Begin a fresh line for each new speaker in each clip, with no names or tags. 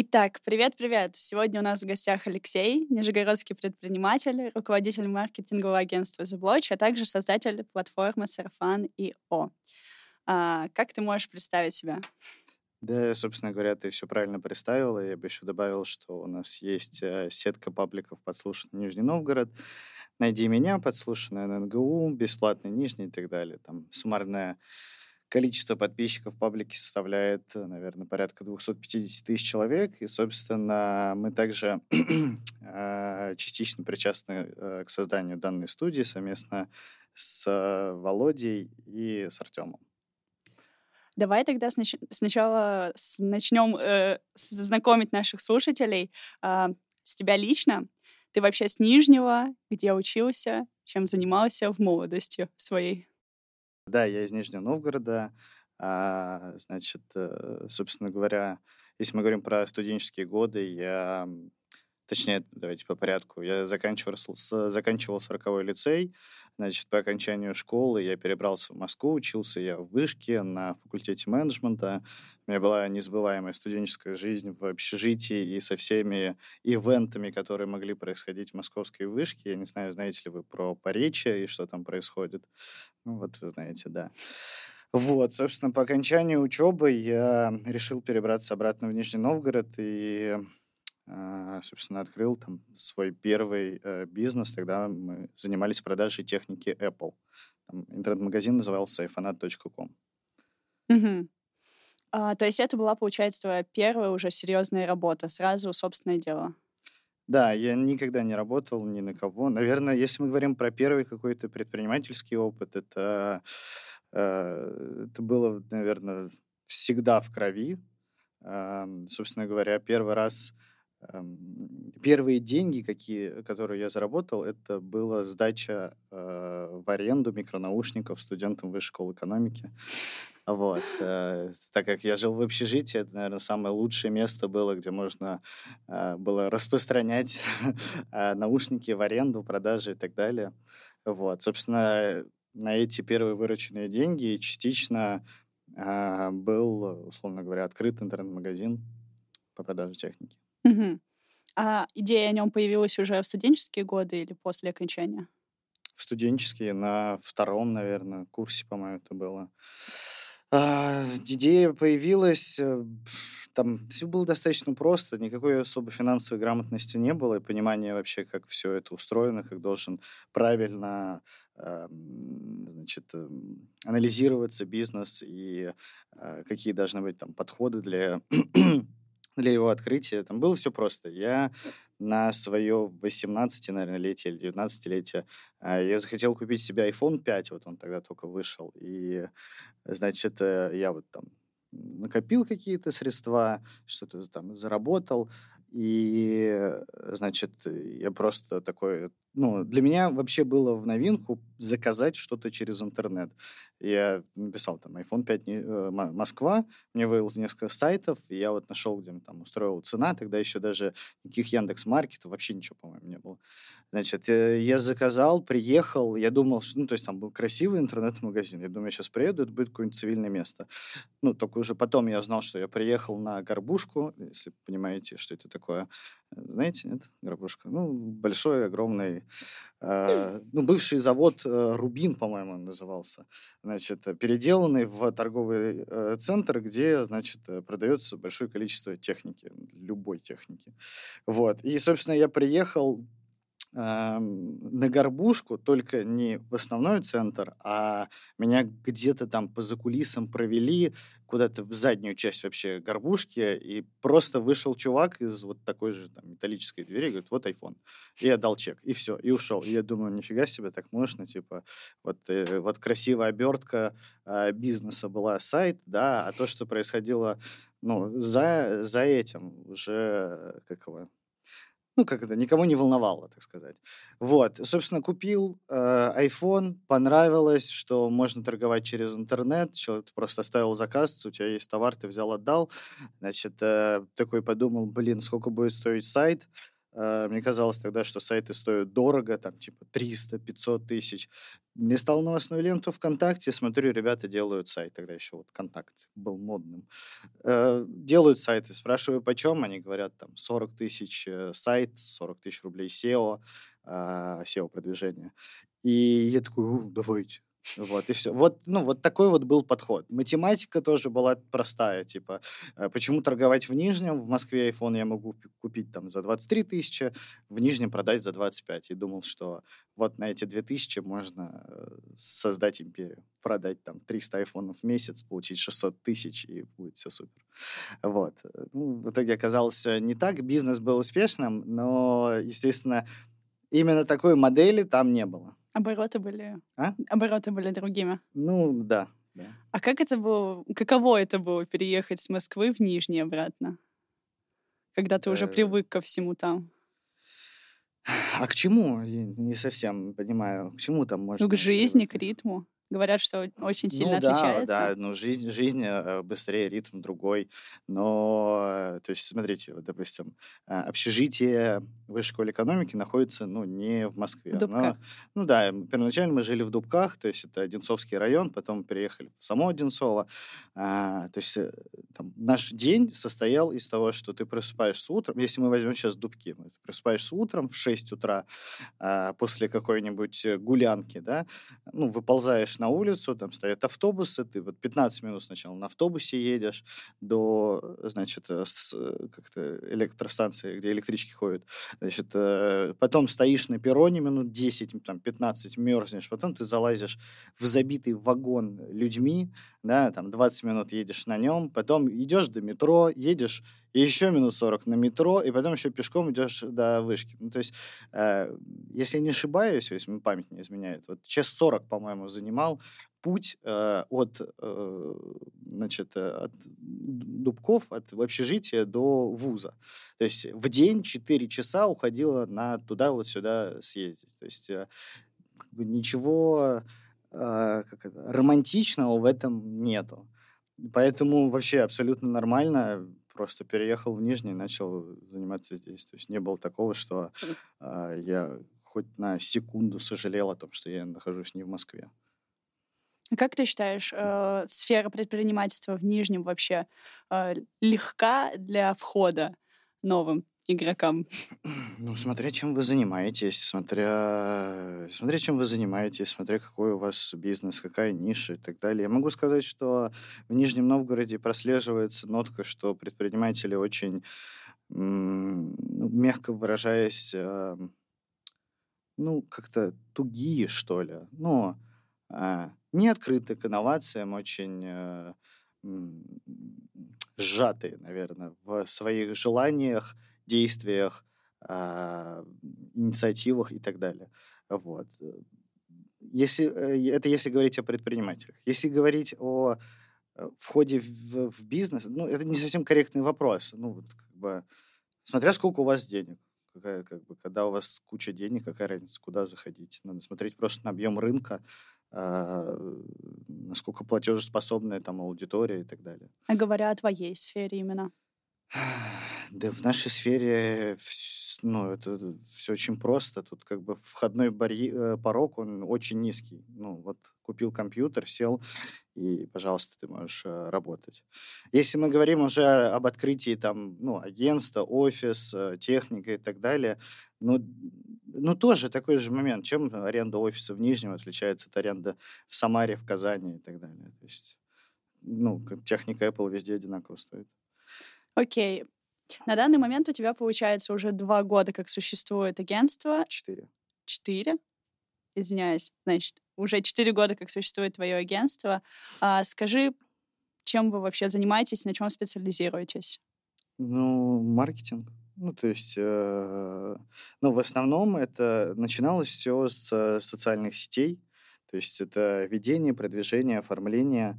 Итак, привет-привет! Сегодня у нас в гостях Алексей, нижегородский предприниматель, руководитель маркетингового агентства The Blotch, а также создатель платформы Сарафан и О. А, как ты можешь представить себя?
Да, собственно говоря, ты все правильно представила. Я бы еще добавил, что у нас есть э, сетка пабликов «Подслушанный Нижний Новгород». Найди меня, подслушанная на НГУ, бесплатный Нижний и так далее. Там суммарная Количество подписчиков в паблике составляет, э, наверное, порядка 250 тысяч человек. И, собственно, мы также а, частично причастны э, к созданию данной студии совместно с Володей и с Артемом.
Давай тогда снач- сначала начнем э, знакомить наших слушателей э, с тебя лично. Ты вообще с Нижнего, где учился, чем занимался в молодости своей?
Да, я из Нижнего Новгорода. А, значит, э, собственно говоря, если мы говорим про студенческие годы, я точнее, давайте по порядку. Я заканчивал, заканчивал 40 лицей. Значит, по окончанию школы я перебрался в Москву, учился я в Вышке на факультете менеджмента. У меня была незабываемая студенческая жизнь в общежитии и со всеми ивентами, которые могли происходить в московской Вышке. Я не знаю, знаете ли вы про Поречье и что там происходит. Ну, вот вы знаете, да. Вот, собственно, по окончанию учебы я решил перебраться обратно в Нижний Новгород и собственно, открыл там свой первый э, бизнес. Тогда мы занимались продажей техники Apple. Там интернет-магазин назывался iPhone.com.
Угу. А, то есть это была, получается, твоя первая уже серьезная работа, сразу собственное дело?
Да, я никогда не работал ни на кого. Наверное, если мы говорим про первый какой-то предпринимательский опыт, это, э, это было, наверное, всегда в крови. Собственно говоря, первый раз первые деньги, какие, которые я заработал, это была сдача э, в аренду микронаушников студентам высшей школы экономики. Вот. Э, так как я жил в общежитии, это, наверное, самое лучшее место было, где можно э, было распространять э, наушники в аренду, продажи и так далее. Вот. Собственно, на эти первые вырученные деньги частично э, был, условно говоря, открыт интернет-магазин по продаже техники.
Мгм. А идея о нем появилась уже в студенческие годы или после окончания?
В студенческие, на втором, наверное, курсе, по-моему, это было. А, идея появилась, э, там все было достаточно просто, никакой особо финансовой грамотности не было, и понимания вообще, как все это устроено, как должен правильно значит, эм, анализироваться бизнес и а, какие должны быть там подходы для для его открытия. Там было все просто. Я на свое 18, наверное, летие или 19-летие а, я захотел купить себе iPhone 5, вот он тогда только вышел. И, значит, э, я вот там накопил какие-то средства, что-то там заработал, и, значит, я просто такой... Ну, для меня вообще было в новинку заказать что-то через интернет. Я написал там iPhone 5 э, Москва, мне вывел несколько сайтов, и я вот нашел, где там устроил цена, тогда еще даже никаких Яндекс Маркетов, вообще ничего, по-моему, не было. Значит, э, я заказал, приехал, я думал, что, ну, то есть там был красивый интернет-магазин. Я думаю, я сейчас приеду, это будет какое-нибудь цивильное место. Ну, только уже потом я узнал, что я приехал на Горбушку, если понимаете, что это такое. Знаете, нет? Горбушка. Ну, большой, огромный, э, ну, бывший завод э, Рубин, по-моему, он назывался. Значит, переделанный в торговый э, центр, где, значит, продается большое количество техники, любой техники. Вот. И, собственно, я приехал на горбушку, только не в основной центр, а меня где-то там по закулисам провели куда-то в заднюю часть вообще горбушки, и просто вышел чувак из вот такой же там металлической двери, говорит, вот iPhone. И я дал чек, и все, и ушел. И я думаю, нифига себе, так можно, типа, вот, э, вот красивая обертка э, бизнеса была сайт, да, а то, что происходило, ну, за, за этим уже, как его, ну, как это, никого не волновало, так сказать. Вот, собственно, купил э, iPhone, понравилось, что можно торговать через интернет, человек просто оставил заказ, у тебя есть товар, ты взял, отдал, значит, э, такой подумал, блин, сколько будет стоить сайт, мне казалось тогда, что сайты стоят дорого, там типа 300-500 тысяч. Листал новостную ленту ВКонтакте, смотрю, ребята делают сайт. Тогда еще вот ВКонтакте был модным. Э, делают сайты, спрашиваю, почем? Они говорят, там 40 тысяч э, сайт, 40 тысяч рублей SEO, SEO-продвижение. И я такой, давайте. Вот, и все. Вот, ну, вот такой вот был подход. Математика тоже была простая, типа, э, почему торговать в Нижнем? В Москве iPhone я могу купить там за 23 тысячи, в Нижнем продать за 25. И думал, что вот на эти 2 тысячи можно э, создать империю. Продать там 300 айфонов в месяц, получить 600 тысяч, и будет все супер. Вот. Ну, в итоге оказалось не так. Бизнес был успешным, но, естественно, именно такой модели там не было.
Обороты были...
А?
Обороты были другими.
Ну, да. да.
А как это было... Каково это было переехать с Москвы в Нижний обратно? Когда ты уже привык ко всему там.
А к чему? Я не совсем понимаю. К чему там можно...
Ну, к жизни, к ритму. Говорят, что очень сильно
ну, да,
отличается.
Да, ну жизнь, жизнь э, быстрее, ритм другой. Но, э, то есть, смотрите, вот, допустим, э, общежитие высшей школы экономики находится, ну, не в Москве.
В Дубках.
ну да, первоначально мы жили в Дубках, то есть это Одинцовский район, потом переехали в само Одинцово. А, то есть там, наш день состоял из того, что ты просыпаешься утром, если мы возьмем сейчас Дубки, ты просыпаешься утром в 6 утра а, после какой-нибудь гулянки, да, ну, выползаешь на улицу, там стоят автобусы, ты вот 15 минут сначала на автобусе едешь до, значит, э, э, как-то электростанции, где электрички ходят, значит, э, потом стоишь на перроне минут 10, там, 15, мерзнешь, потом ты залазишь в забитый вагон людьми, да, там 20 минут едешь на нем, потом идешь до метро, едешь еще минут 40 на метро, и потом еще пешком идешь до вышки. Ну, то есть, э, если я не ошибаюсь, если память не изменяет, вот час 40, по-моему, занимал путь э, от, э, значит, э, от Дубков, от общежития до вуза. То есть в день 4 часа уходило на туда вот сюда съездить. То есть э, как бы ничего э, как это, романтичного в этом нету. Поэтому вообще абсолютно нормально. Просто переехал в Нижний и начал заниматься здесь. То есть не было такого, что э, я хоть на секунду сожалел о том, что я нахожусь не в Москве.
Как ты считаешь, э, сфера предпринимательства в Нижнем вообще э, легка для входа новым игрокам?
Ну, смотря чем вы занимаетесь, смотря, смотря чем вы занимаетесь, смотря какой у вас бизнес, какая ниша и так далее. Я могу сказать, что в Нижнем Новгороде прослеживается нотка, что предприниматели очень, ну, мягко выражаясь, э, ну, как-то тугие, что ли. Ну, э, не открыты к инновациям, очень э, сжатые, наверное, в своих желаниях, действиях, э, инициативах и так далее. Вот. Если, э, это если говорить о предпринимателях. Если говорить о э, входе в, в бизнес, ну, это не совсем корректный вопрос. Ну, вот, как бы, смотря сколько у вас денег. Какая, как бы, когда у вас куча денег, какая разница, куда заходить. Надо смотреть просто на объем рынка, э, насколько платежеспособная там аудитория и так далее.
А говоря о твоей сфере именно?
Да в нашей сфере ну, это все очень просто. Тут как бы входной барьер, э, порог, он очень низкий. Ну, вот купил компьютер, сел, и, пожалуйста, ты можешь э, работать. Если мы говорим уже об открытии там, ну, агентства, офис, э, техника и так далее, ну, ну, тоже такой же момент. Чем аренда офиса в Нижнем отличается от аренды в Самаре, в Казани и так далее? То есть, ну, техника Apple везде одинаково стоит.
Окей. На данный момент у тебя, получается, уже два года, как существует агентство.
Четыре.
Четыре? Извиняюсь. Значит, уже четыре года, как существует твое агентство. А, скажи, чем вы вообще занимаетесь, на чем специализируетесь?
Ну, маркетинг. Ну, то есть, э, ну, в основном это начиналось все с э, социальных сетей. То есть это ведение, продвижение, оформление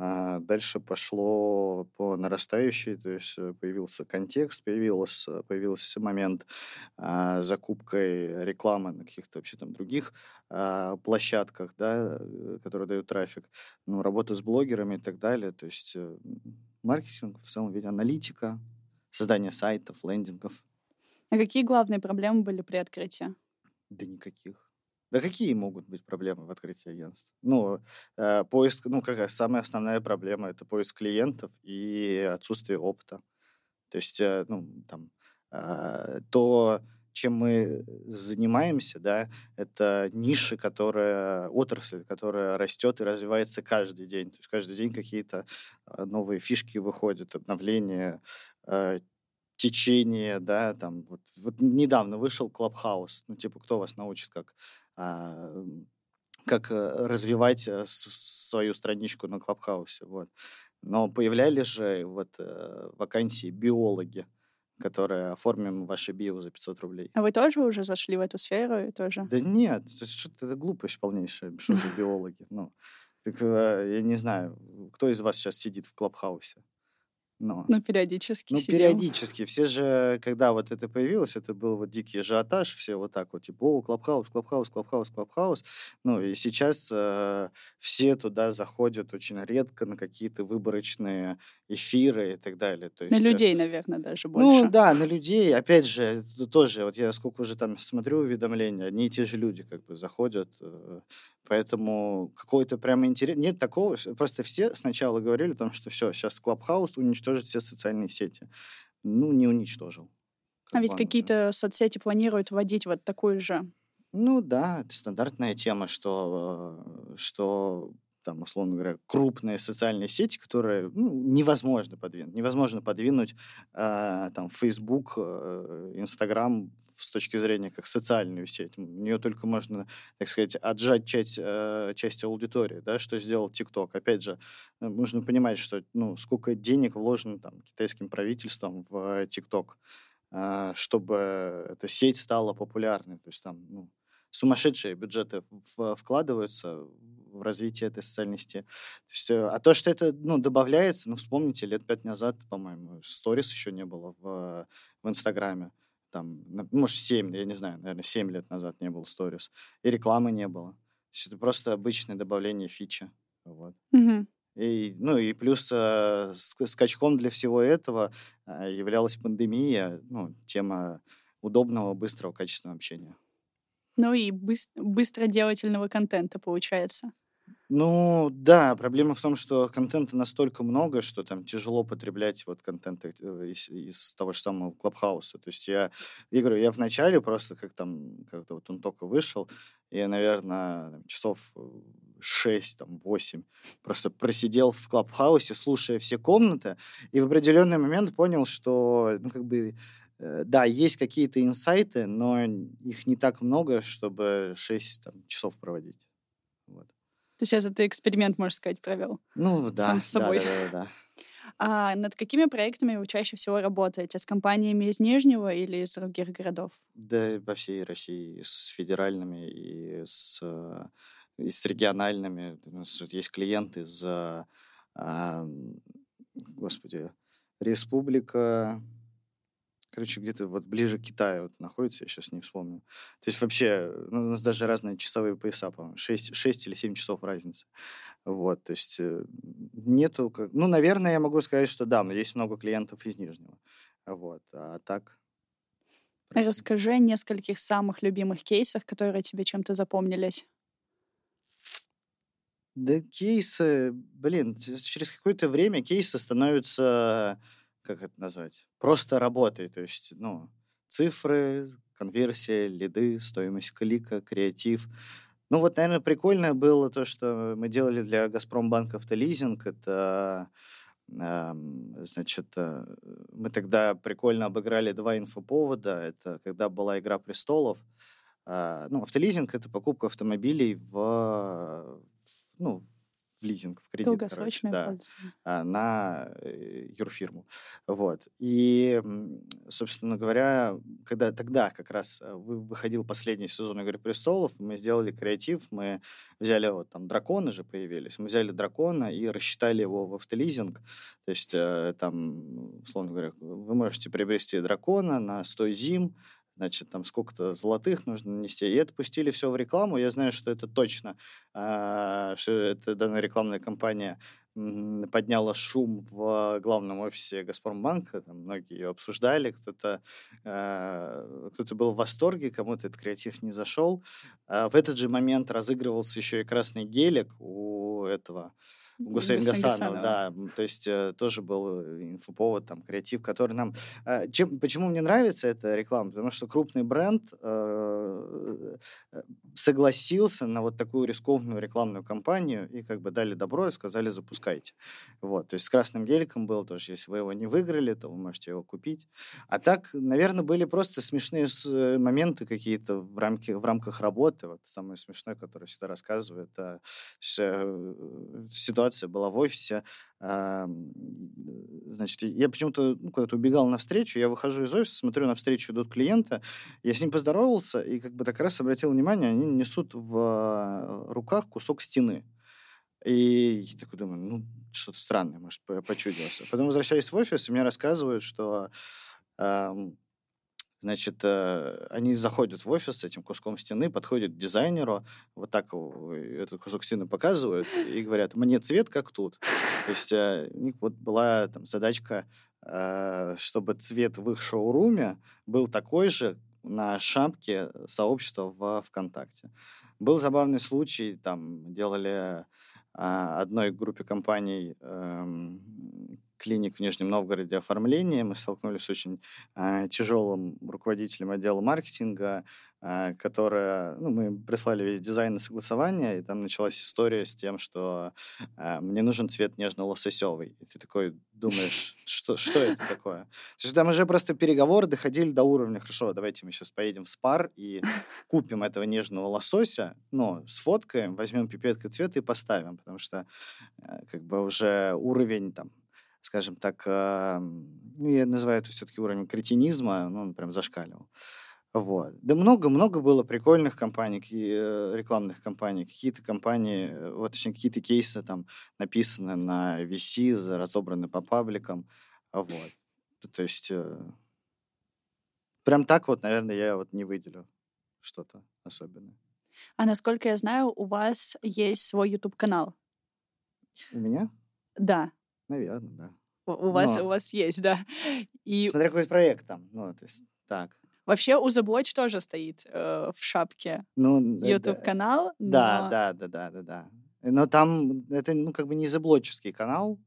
а дальше пошло по нарастающей, то есть э, появился контекст, появился, появился момент а, закупкой рекламы на каких-то вообще там других а, площадках, да, э, которые дают трафик, ну, работа с блогерами и так далее. То есть э, маркетинг в целом виде аналитика, создание сайтов, лендингов.
А какие главные проблемы были при открытии?
Да никаких. Да какие могут быть проблемы в открытии агентства? Ну, э, поиск, ну, какая самая основная проблема это поиск клиентов и отсутствие опыта. То есть, э, ну, там, э, то, чем мы занимаемся, да, это ниши, которая, отрасль, которая растет и развивается каждый день. То есть каждый день какие-то э, новые фишки выходят, обновления, э, течение, да, там, вот, вот недавно вышел Clubhouse, ну, типа, кто вас научит, как как э, развивать э, свою страничку на Клабхаусе. Вот. Но появлялись же вот э, вакансии биолога, которые оформим ваши био за 500 рублей.
А вы тоже уже зашли в эту сферу и тоже?
Да нет, что-то это глупость полнейшая. Что за биологи? Ну, так, я не знаю, кто из вас сейчас сидит в Clubhouse 'е?
Но, ну, периодически
Ну, сидел. периодически. Все же, когда вот это появилось, это был вот дикий ажиотаж, все вот так вот, типа, о, Clubhouse, Clubhouse, Clubhouse, Clubhouse. Ну, и сейчас э, все туда заходят очень редко на какие-то выборочные эфиры и так далее. То
есть, на э, людей, наверное, даже
ну
больше.
Ну, да, на людей. Опять же, тоже, вот я сколько уже там смотрю уведомления, одни и те же люди как бы заходят. Э, Поэтому какой-то прямо интерес... Нет такого. Просто все сначала говорили о том, что все, сейчас Клабхаус уничтожит все социальные сети. Ну, не уничтожил.
А ведь какие-то соцсети планируют вводить вот такую же.
Ну да, это стандартная тема, что, э, что там, условно говоря, крупные социальные сети, которые ну, невозможно подвинуть. Невозможно подвинуть э, там, Facebook, э, Instagram с точки зрения как социальную сеть. У нее только можно, так сказать, отжать часть, э, часть аудитории, да, что сделал TikTok. Опять же, нужно понимать, что ну, сколько денег вложено там, китайским правительством в TikTok, э, чтобы эта сеть стала популярной. То есть там ну, сумасшедшие бюджеты вкладываются в развитие этой социальной сети. То есть, э, а то, что это ну, добавляется, ну, вспомните, лет пять назад, по-моему, сторис еще не было в, в Инстаграме. Там, может, семь, я не знаю, наверное, семь лет назад не было сторис. И рекламы не было. То есть это просто обычное добавление фичи. Вот.
Угу.
И, ну и плюс э, скачком для всего этого э, являлась пандемия, ну, тема удобного, быстрого, качественного общения.
Ну и быстро, быстроделательного контента получается.
Ну да, проблема в том, что контента настолько много, что там тяжело потреблять вот контент э, из, из того же самого Клабхауса. То есть я, я говорю, я вначале просто как там, как-то вот он только вышел, я, наверное, часов 6, там, 8 просто просидел в Клабхаусе, слушая все комнаты, и в определенный момент понял, что, ну, как бы, Э, да, есть какие-то инсайты, но их не так много, чтобы 6 там, часов проводить. Вот.
То есть это ты эксперимент, можно сказать, провел?
Ну, да.
Сам с собой.
Да, да, да, да.
А над какими проектами вы чаще всего работаете? С компаниями из Нижнего или из других городов?
Да, по всей России, с федеральными и с, и с региональными. У нас есть клиенты из, а, господи, Республика короче, где-то вот ближе к Китаю вот находится, я сейчас не вспомню. То есть вообще, ну, у нас даже разные часовые пояса, по-моему, 6, 6 или 7 часов разницы. Вот, то есть э, нету... Как... Ну, наверное, я могу сказать, что да, но есть много клиентов из Нижнего. Вот, а так...
Прости. Расскажи о нескольких самых любимых кейсах, которые тебе чем-то запомнились.
Да кейсы, блин, через какое-то время кейсы становятся как это назвать, просто работой. То есть, ну, цифры, конверсия, лиды, стоимость клика, креатив. Ну, вот, наверное, прикольное было то, что мы делали для Газпромбанка автолизинг. Это, значит, э, мы тогда прикольно обыграли два инфоповода. Это когда была «Игра престолов». Э, ну, автолизинг — это покупка автомобилей в, ну, в лизинг, в кредит.
Долгосрочное
короче, да, на э, юрфирму. Вот. И, собственно говоря, когда тогда как раз э, выходил последний сезон «Игры престолов», мы сделали креатив, мы взяли, вот там драконы же появились, мы взяли дракона и рассчитали его в автолизинг. То есть э, там, условно говоря, вы можете приобрести дракона на 100 зим, значит, там сколько-то золотых нужно нанести. И это пустили все в рекламу. Я знаю, что это точно, э, что это данная рекламная кампания подняла шум в главном офисе Газпромбанка. Там многие ее обсуждали, кто-то э, кто был в восторге, кому-то этот креатив не зашел. А в этот же момент разыгрывался еще и красный гелик у этого Гусейн Гасанов, да. То есть э, тоже был инфоповод, там, креатив, который нам... Э, чем, почему мне нравится эта реклама? Потому что крупный бренд э, э, согласился на вот такую рискованную рекламную кампанию и как бы дали добро и сказали запускайте. Вот. То есть с красным геликом было тоже, если вы его не выиграли, то вы можете его купить. А так, наверное, были просто смешные э, моменты какие-то в, рамке, в рамках работы. Вот самое смешное, которое всегда рассказываю, это ситуация ситуация была в офисе. Значит, я почему-то ну, куда-то убегал навстречу, я выхожу из офиса, смотрю, навстречу идут клиенты, я с ним поздоровался, и как бы так раз обратил внимание, они несут в э, руках кусок стены. И я такой думаю, ну, что-то странное, может, почудился. Потом возвращаюсь в офис, и мне рассказывают, что Значит, э, они заходят в офис с этим куском стены, подходят к дизайнеру, вот так этот кусок стены показывают и говорят, мне цвет как тут. То есть э, у них вот была там задачка, э, чтобы цвет в их шоуруме был такой же на шапке сообщества в ВКонтакте. Был забавный случай, там делали одной группе компаний эм, клиник в Нижнем Новгороде оформления. Мы столкнулись с очень э, тяжелым руководителем отдела маркетинга, э, которая... Ну, мы прислали весь дизайн и согласование, и там началась история с тем, что э, мне нужен цвет нежно-лососевый. И ты такой думаешь, что, что это такое? То есть там уже просто переговоры доходили до уровня, хорошо, давайте мы сейчас поедем в спар и купим этого нежного лосося, но сфоткаем, возьмем пипеткой цвета и поставим, потому что э, как бы уже уровень там скажем так, ну, я называю это все-таки уровень кретинизма, ну, он прям зашкаливал. Вот. Да много-много было прикольных компаний, э, рекламных компаний. Какие-то компании, э, вот точнее, какие-то кейсы там написаны на VC, разобраны по пабликам. Вот. То есть э, прям так вот, наверное, я вот не выделю что-то особенное.
А насколько я знаю, у вас есть свой YouTube-канал.
У меня?
Да.
Наверное, да.
У, у вас, Но... у вас есть, да.
И... Смотря какой проект там. Ну, то есть, так.
Вообще у The Blotch тоже стоит э, в шапке ну, YouTube-канал.
Да, но... да, да, да, да, да. Но там это, ну, как бы не заблочевский канал,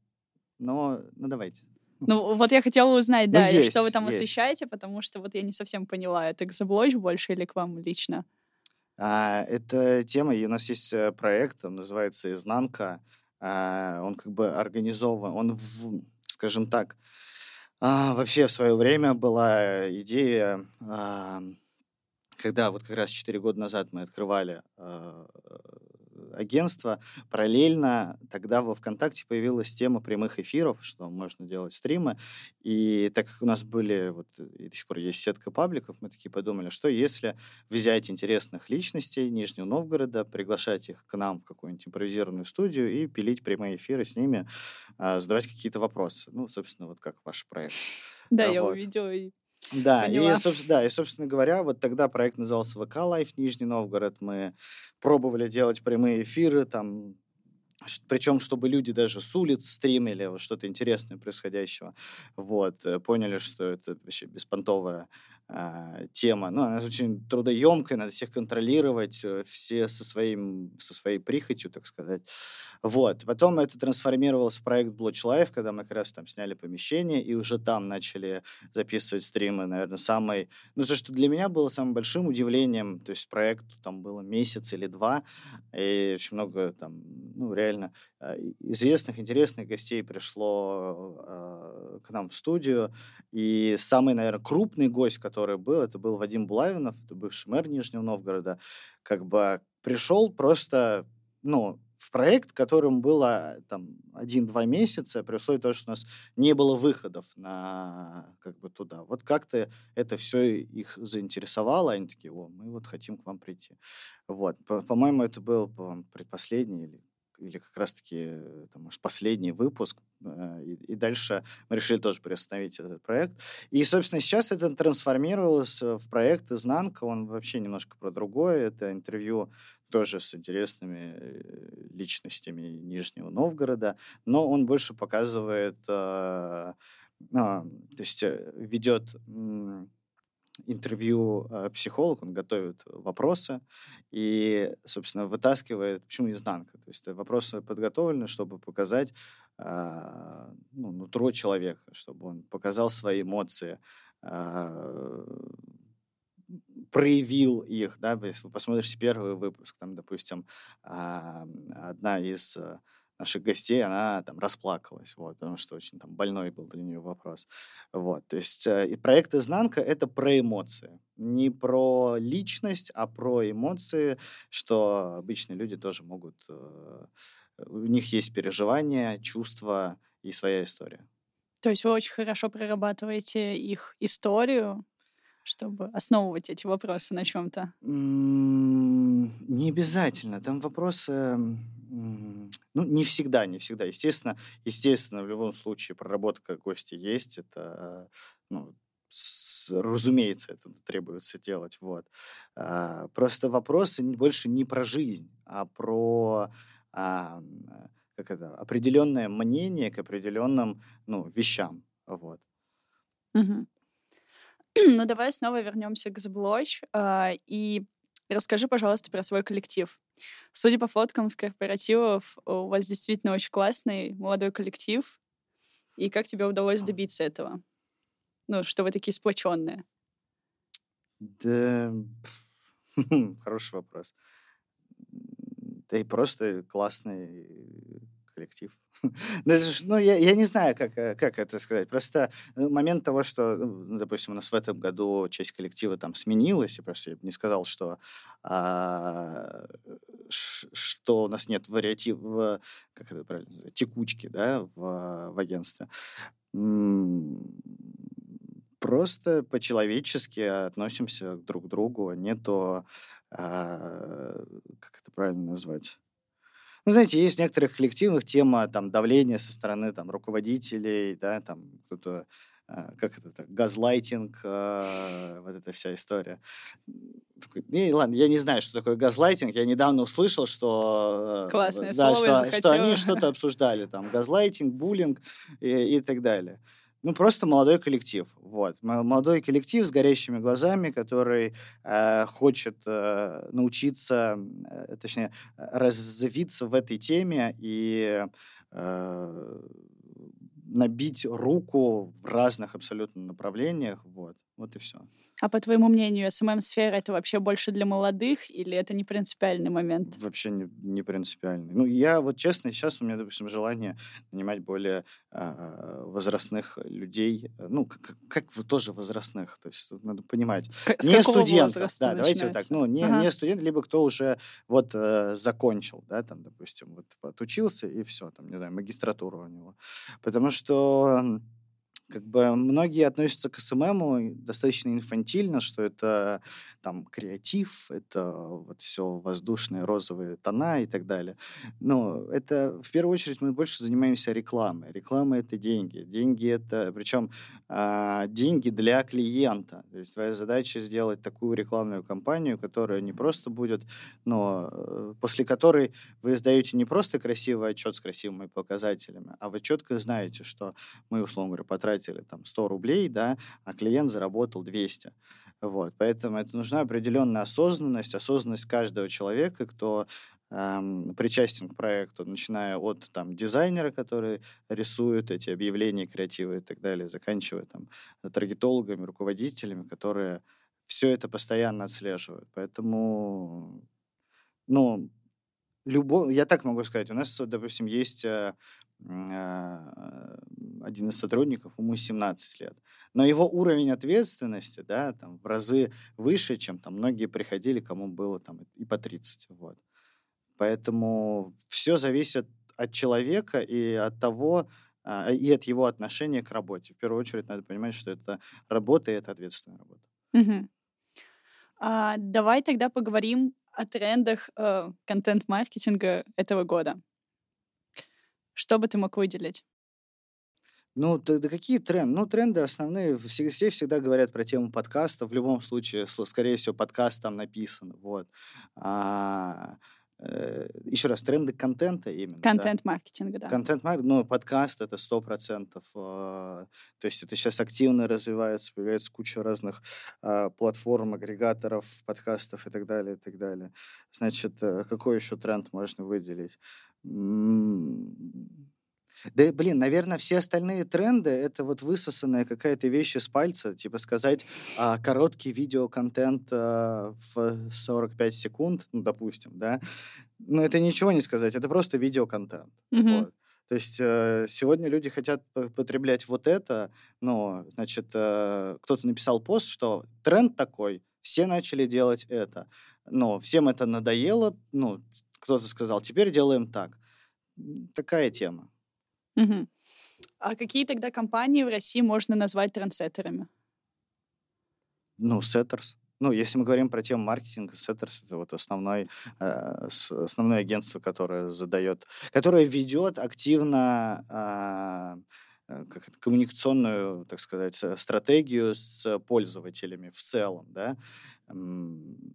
но, ну, давайте.
Ну, вот я хотела узнать, ну, да, есть, что вы там есть. освещаете, потому что вот я не совсем поняла, это к The больше или к вам лично?
А, это тема, и у нас есть э, проект, он называется «Изнанка», он как бы организован, он, в, скажем так, а, вообще в свое время была идея, а, когда вот как раз 4 года назад мы открывали агентства. Параллельно тогда во ВКонтакте появилась тема прямых эфиров, что можно делать стримы. И так как у нас были, вот и до сих пор есть сетка пабликов, мы такие подумали, что если взять интересных личностей Нижнего Новгорода, приглашать их к нам в какую-нибудь импровизированную студию и пилить прямые эфиры с ними, а, задавать какие-то вопросы. Ну, собственно, вот как ваш проект.
Да, я увидела и
да, и, собственно, да, и, собственно говоря, вот тогда проект назывался ВК Live Нижний Новгород. Мы пробовали делать прямые эфиры, там, причем, чтобы люди даже с улиц стримили вот что-то интересное происходящего. Вот, э, поняли, что это вообще беспонтовая э, тема. Ну, она очень трудоемкая, надо всех контролировать, э, все со, своим, со своей прихотью, так сказать. Вот. Потом это трансформировалось в проект Blotch Life, когда мы как раз там сняли помещение и уже там начали записывать стримы, наверное, самый... Ну, то, что для меня было самым большим удивлением, то есть проекту там было месяц или два, и очень много там, ну, реально э, известных, интересных гостей пришло э, к нам в студию, и самый, наверное, крупный гость, который был, это был Вадим Булавинов, это бывший мэр Нижнего Новгорода, как бы пришел просто, ну, в проект, которым было там один-два месяца, при условии того, что у нас не было выходов на как бы туда. Вот как-то это все их заинтересовало, они такие, о, мы вот хотим к вам прийти. Вот, по-моему, это был по предпоследний или или как раз-таки, э, может, последний выпуск, э, и, дальше мы решили тоже приостановить этот проект. И, собственно, сейчас это трансформировалось в проект «Изнанка», он вообще немножко про другое, это интервью тоже с интересными э, личностями Нижнего Новгорода, но он больше показывает, э, э, то есть ведет интервью э, психолог, он готовит вопросы и, собственно, вытаскивает, почему изнанка. То есть вопросы подготовлены, чтобы показать э, ну, нутро человека, чтобы он показал свои эмоции, э, проявил их, да, если вы посмотрите первый выпуск, там, допустим, э, одна из наших гостей, она там расплакалась, вот, потому что очень там больной был для нее вопрос. Вот, то есть э, и проект «Изнанка» — это про эмоции. Не про личность, а про эмоции, что обычные люди тоже могут... Э, у них есть переживания, чувства и своя история.
То есть вы очень хорошо прорабатываете их историю, чтобы основывать эти вопросы на чем-то?
Не обязательно. Там вопросы ну, не всегда, не всегда. Естественно, естественно, в любом случае проработка гостя есть. Это, ну, с, разумеется, это требуется делать. Вот. А, просто вопросы больше не про жизнь, а про а, как это, определенное мнение к определенным ну, вещам. Вот.
Угу. Ну, давай снова вернемся к Сблоч. А, и Расскажи, пожалуйста, про свой коллектив. Судя по фоткам с корпоративов, у вас действительно очень классный молодой коллектив. И как тебе удалось добиться этого? Ну, что вы такие сплоченные?
Да, хороший вопрос. Да и просто классный коллектив. ну, я, я не знаю, как, э, как это сказать. Просто э, момент того, что, ну, допустим, у нас в этом году часть коллектива там сменилась, и просто я бы не сказал, что, а, что у нас нет вариатива, как это правильно называется, текучки, да, в, в агентстве. Просто по-человечески относимся друг к другу. Нету, а, как это правильно назвать, ну, знаете, есть в некоторых коллективах тема там давления со стороны там руководителей, да, там кто-то а, как это, так, газлайтинг, э, вот эта вся история. Такой, не, ладно, я не знаю, что такое газлайтинг. Я недавно услышал, что...
Э, Классное да,
слово что, что они что-то обсуждали, там, газлайтинг, буллинг и, и так далее. Ну, просто молодой коллектив. Вот. Молодой коллектив с горящими глазами, который э, хочет э, научиться, э, точнее, развиться в этой теме и э, набить руку в разных абсолютно направлениях. Вот, вот и все.
А по твоему мнению, СММ-сфера это вообще больше для молодых или это не принципиальный момент?
Вообще не, не принципиальный. Ну, я вот честно, сейчас у меня, допустим, желание нанимать более э, возрастных людей. Ну, как, как тоже возрастных. То есть надо понимать. С, не студентов. Да, давайте вот так. Ну, не, ага. не студент, либо кто уже вот э, закончил, да, там, допустим, вот отучился и все, там, не знаю, магистратура у него. Потому что как бы многие относятся к СММу достаточно инфантильно, что это там креатив, это вот все воздушные розовые тона и так далее. Но это в первую очередь мы больше занимаемся рекламой. Реклама это деньги. Деньги это, причем а, деньги для клиента. То есть твоя задача сделать такую рекламную кампанию, которая не просто будет, но э, после которой вы издаете не просто красивый отчет с красивыми показателями, а вы четко знаете, что мы, условно говоря, потратили там 100 рублей, да, а клиент заработал 200. Вот, поэтому это нужна определенная осознанность, осознанность каждого человека, кто эм, причастен к проекту, начиная от там, дизайнера, который рисует эти объявления, креативы и так далее, заканчивая там, таргетологами, руководителями, которые все это постоянно отслеживают. Поэтому, ну, любой, я так могу сказать, у нас, допустим, есть э, э, один из сотрудников, ему 17 лет. Но его уровень ответственности, да, там, в разы выше, чем там многие приходили, кому было там и по 30. Вот. Поэтому все зависит от человека и от того, а, и от его отношения к работе. В первую очередь надо понимать, что это работа и это ответственная работа.
Угу. А, давай тогда поговорим о трендах э, контент-маркетинга этого года. Что бы ты мог выделить?
Ну, да, да какие тренды? Ну, тренды основные. Все, все всегда говорят про тему подкаста. В любом случае, скорее всего, подкаст там написан. Вот. А, э, еще раз, тренды контента именно.
Контент-маркетинга, да.
Контент-маркетинг, ну, подкаст — это сто процентов. Э, то есть это сейчас активно развивается, появляется куча разных э, платформ, агрегаторов, подкастов и так далее, и так далее. Значит, э, какой еще тренд можно выделить? Да, блин, наверное, все остальные тренды — это вот высосанная какая-то вещь из пальца, типа сказать а, короткий видеоконтент а, в 45 секунд, ну, допустим, да, но это ничего не сказать, это просто видеоконтент. Mm-hmm. Вот. То есть э, сегодня люди хотят потреблять вот это, но, значит, э, кто-то написал пост, что тренд такой, все начали делать это, но всем это надоело, ну, кто-то сказал, теперь делаем так. Такая тема.
Мгм. А какие тогда компании в России можно назвать трендсеттерами?
Ну, Setters. Ну, если мы говорим про тему маркетинга, Setters это вот основной, э, основное агентство, которое задает, которое ведет активно а, э, как это, коммуникационную, так сказать, стратегию с пользователями в целом, да,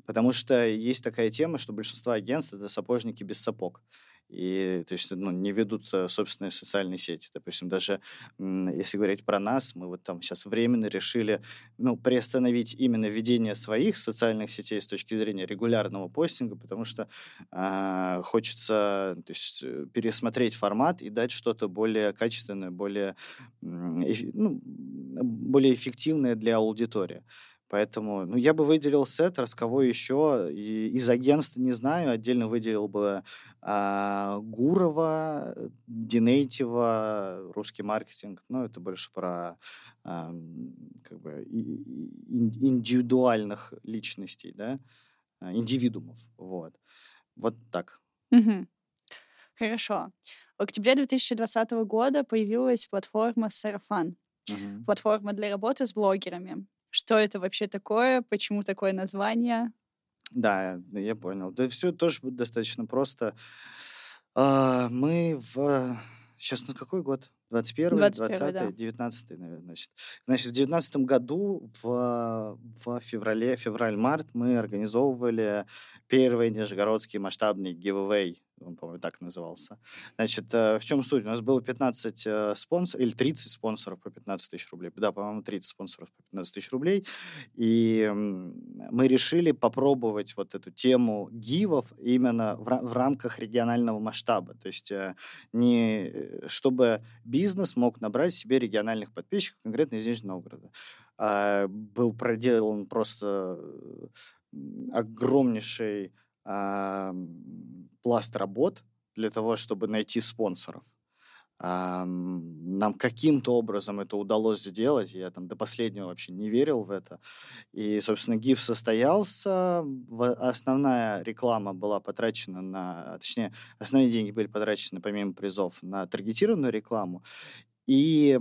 потому что есть такая тема, что большинство агентств это сапожники без сапог и то есть ну, не ведут собственные социальные сети. Допустим, даже если говорить про нас, мы вот там сейчас временно решили ну, приостановить именно ведение своих социальных сетей с точки зрения регулярного постинга, потому что э, хочется то есть, э, пересмотреть формат и дать что-то более качественное, более, ну, более эффективное для аудитории. Поэтому, ну, я бы выделил Сеттерс, кого еще. И из агентств не знаю. Отдельно выделил бы а, Гурова, Динейтива, русский маркетинг. Ну, это больше про а, как бы индивидуальных личностей, да, а, индивидуумов. Вот. Вот так.
Угу. Хорошо. В октябре 2020 года появилась платформа Сарафан. Угу. Платформа для работы с блогерами. Что это вообще такое? Почему такое название?
Да, я понял. Да все тоже достаточно просто. А, мы в... Сейчас на какой год? 21 20 да. 19 наверное, значит. Значит, в 19 году в, в феврале, февраль-март мы организовывали первый нижегородский масштабный giveaway он, по-моему, так назывался. Значит, э, в чем суть? У нас было 15 э, спонсоров, или 30 спонсоров по 15 тысяч рублей. Да, по-моему, 30 спонсоров по 15 тысяч рублей. И мы решили попробовать вот эту тему гивов именно в, рамках регионального масштаба. То есть э, не чтобы бизнес мог набрать себе региональных подписчиков, конкретно из Нижнего Новгорода. А был проделан просто огромнейший пласт работ для того, чтобы найти спонсоров. Нам каким-то образом это удалось сделать. Я там до последнего вообще не верил в это. И, собственно, ГИФ состоялся. Основная реклама была потрачена на... Точнее, основные деньги были потрачены, помимо призов, на таргетированную рекламу. И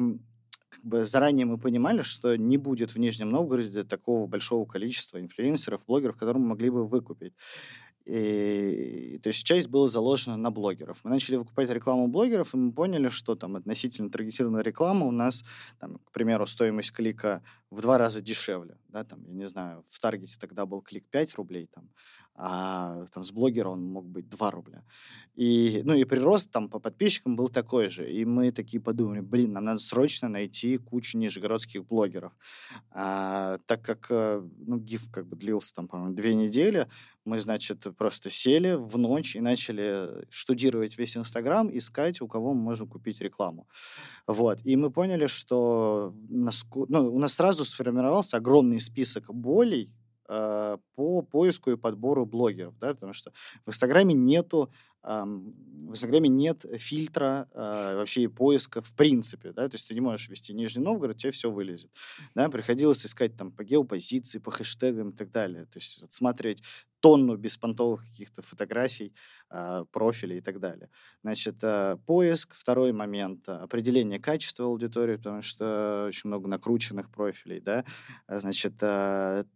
как бы заранее мы понимали, что не будет в Нижнем Новгороде такого большого количества инфлюенсеров, блогеров, которые мы могли бы выкупить. И, то есть часть была заложена на блогеров. Мы начали выкупать рекламу блогеров, и мы поняли, что там относительно таргетированной рекламы у нас, там, к примеру, стоимость клика в два раза дешевле. Да, там, я не знаю, в Таргете тогда был клик 5 рублей, там, а там, с блогера он мог быть 2 рубля. И, ну, и прирост там по подписчикам был такой же. И мы такие подумали, блин, нам надо срочно найти кучу нижегородских блогеров. А, так как, э, ну, гиф как бы длился там, по-моему, две недели, мы, значит, просто сели в ночь и начали штудировать весь Инстаграм, искать, у кого мы можем купить рекламу. Вот. И мы поняли, что нас, ну, у нас сразу сформировался огромный список болей, по поиску и подбору блогеров, да, потому что в Инстаграме нету в Инстаграме нет фильтра э, вообще поиска в принципе, да, то есть ты не можешь ввести Нижний Новгород, тебе все вылезет, да, приходилось искать там по геопозиции, по хэштегам и так далее, то есть отсматривать тонну беспонтовых каких-то фотографий, э, профилей и так далее. Значит, э, поиск, второй момент, определение качества аудитории, потому что очень много накрученных профилей, да, значит,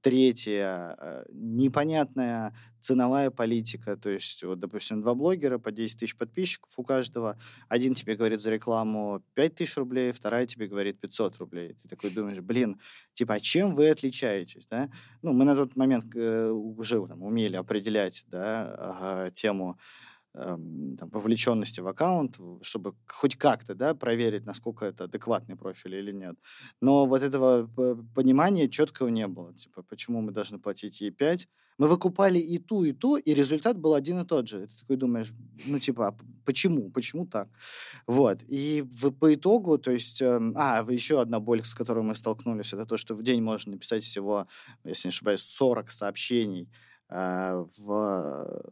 третье, непонятная ценовая политика, то есть, вот, допустим, два блогера, блогеры, по 10 тысяч подписчиков у каждого. Один тебе говорит за рекламу 5 тысяч рублей, вторая тебе говорит 500 рублей. Ты такой думаешь, блин, типа, а чем вы отличаетесь, да? Ну, мы на тот момент э, уже там, умели определять, да, тему там, вовлеченности в аккаунт, чтобы хоть как-то да, проверить, насколько это адекватный профиль или нет. Но вот этого понимания четкого не было. Типа, почему мы должны платить ей 5? Мы выкупали и ту, и ту, и результат был один и тот же. Ты такой думаешь, ну, типа, а почему? Почему так? Вот. И в, по итогу, то есть... Э, а, еще одна боль, с которой мы столкнулись, это то, что в день можно написать всего, если не ошибаюсь, 40 сообщений Э, в,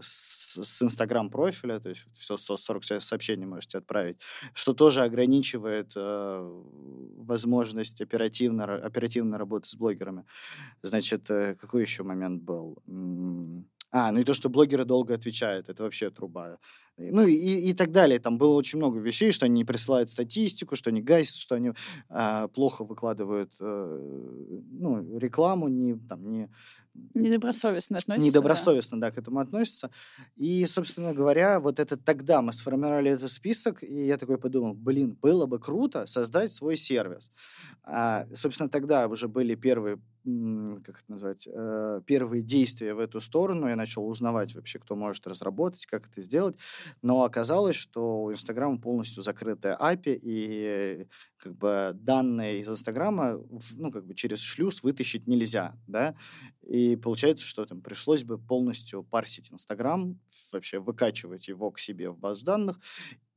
с, с Инстаграм-профиля, то есть все 40 сообщений можете отправить, что тоже ограничивает э, возможность оперативно, оперативно работать с блогерами. Значит, э, какой еще момент был? А, ну и то, что блогеры долго отвечают, это вообще труба. Ну и, и так далее. Там было очень много вещей, что они не присылают статистику, что они гасят, что они э, плохо выкладывают э, ну, рекламу, не, там, не
Недобросовестно относятся.
Недобросовестно, да. да, к этому относятся. И, собственно говоря, вот это тогда мы сформировали этот список, и я такой подумал, блин, было бы круто создать свой сервис. А, собственно, тогда уже были первые как это назвать, э, первые действия в эту сторону. Я начал узнавать вообще, кто может разработать, как это сделать. Но оказалось, что у Инстаграма полностью закрытая API, и как бы данные из Инстаграма ну, как бы через шлюз вытащить нельзя, да, и получается, что там пришлось бы полностью парсить Инстаграм, вообще выкачивать его к себе в базу данных,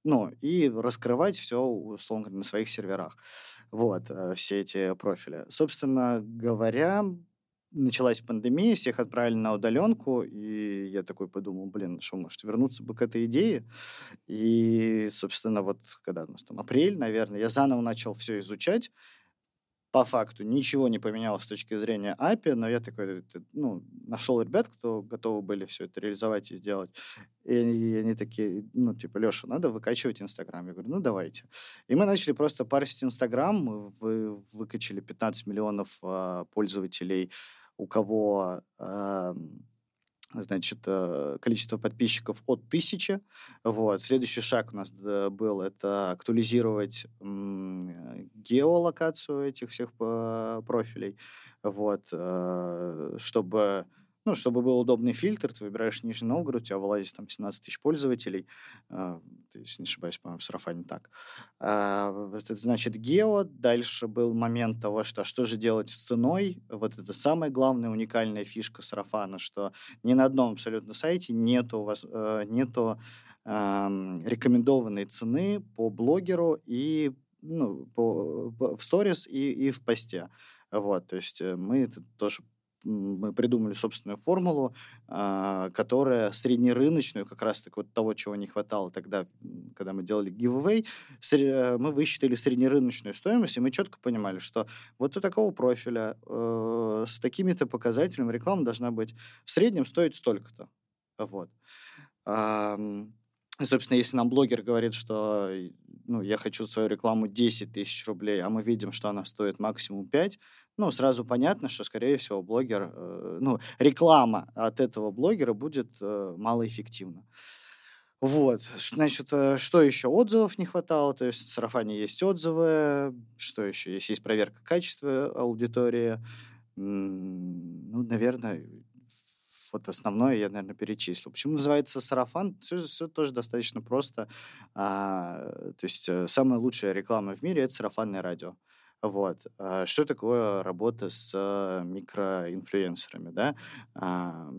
ну, и раскрывать все, условно говоря, на своих серверах. Вот, э, все эти профили. Собственно говоря, началась пандемия, всех отправили на удаленку, и я такой подумал, блин, что, может, вернуться бы к этой идее? И, собственно, вот когда у нас там апрель, наверное, я заново начал все изучать, по факту ничего не поменялось с точки зрения API, но я такой, ну, нашел ребят, кто готовы были все это реализовать и сделать. И, и они такие, ну, типа, Леша, надо выкачивать Инстаграм. Я говорю, ну, давайте. И мы начали просто парсить Инстаграм, вы, выкачали 15 миллионов э, пользователей, у кого... Э, значит, э, количество подписчиков от тысячи. Вот. Следующий шаг у нас э, был это актуализировать геолокацию этих всех э, профилей, вот, чтобы ну, чтобы был удобный фильтр, ты выбираешь Нижний Новгород, у тебя вылазит там 17 тысяч пользователей, э, если не ошибаюсь, по-моему, в сарафане так. Э, это значит гео. Дальше был момент того, что что же делать с ценой. Вот это самая главная уникальная фишка сарафана, что ни на одном абсолютно сайте нету, у вас, э, нету э, рекомендованной цены по блогеру и ну, по, по, в сторис и, и в посте. Вот, то есть э, мы это тоже мы придумали собственную формулу, а, которая среднерыночную, как раз-таки вот того, чего не хватало тогда, когда мы делали giveaway, э, мы высчитали среднерыночную стоимость, и мы четко понимали, что вот у такого профиля э, с такими-то показателями реклама должна быть в среднем стоить столько-то. Вот. Собственно, если нам блогер говорит, что ну, я хочу свою рекламу 10 тысяч рублей, а мы видим, что она стоит максимум 5, ну, сразу понятно, что, скорее всего, блогер, э, ну, реклама от этого блогера будет э, малоэффективна. Вот, значит, э, что еще? Отзывов не хватало, то есть в сарафане есть отзывы, что еще есть? Есть проверка качества аудитории, ну, наверное, вот основное я, наверное, перечислил. Почему называется сарафан? Все, все тоже достаточно просто. А, то есть э, самая лучшая реклама в мире — это сарафанное радио. Вот. А что такое работа с микроинфлюенсерами, да? А,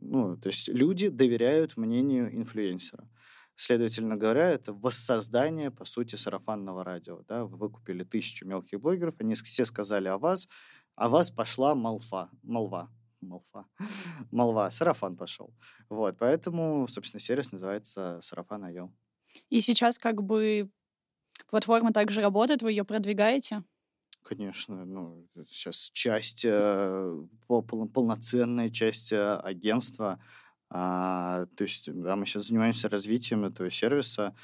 ну, то есть люди доверяют мнению инфлюенсера. Следовательно говоря, это воссоздание, по сути, сарафанного радио. Да? Вы выкупили тысячу мелких блогеров, они все сказали о вас, а вас пошла молва, молва, молва, молва, сарафан пошел. Вот, поэтому, собственно, сервис называется Сарафан IO.
И сейчас как бы Платформа также работает, вы ее продвигаете?
Конечно, ну, сейчас часть, э, полноценная часть э, агентства. А, то есть, да, мы сейчас занимаемся развитием этого сервиса.